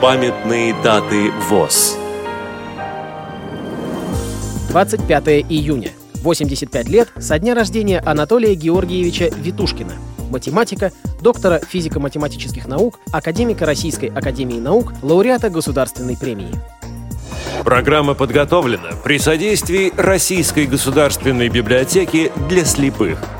Памятные даты ВОЗ 25 июня. 85 лет со дня рождения Анатолия Георгиевича Витушкина, математика, доктора физико-математических наук, академика Российской академии наук, лауреата государственной премии. Программа подготовлена при содействии Российской государственной библиотеки для слепых –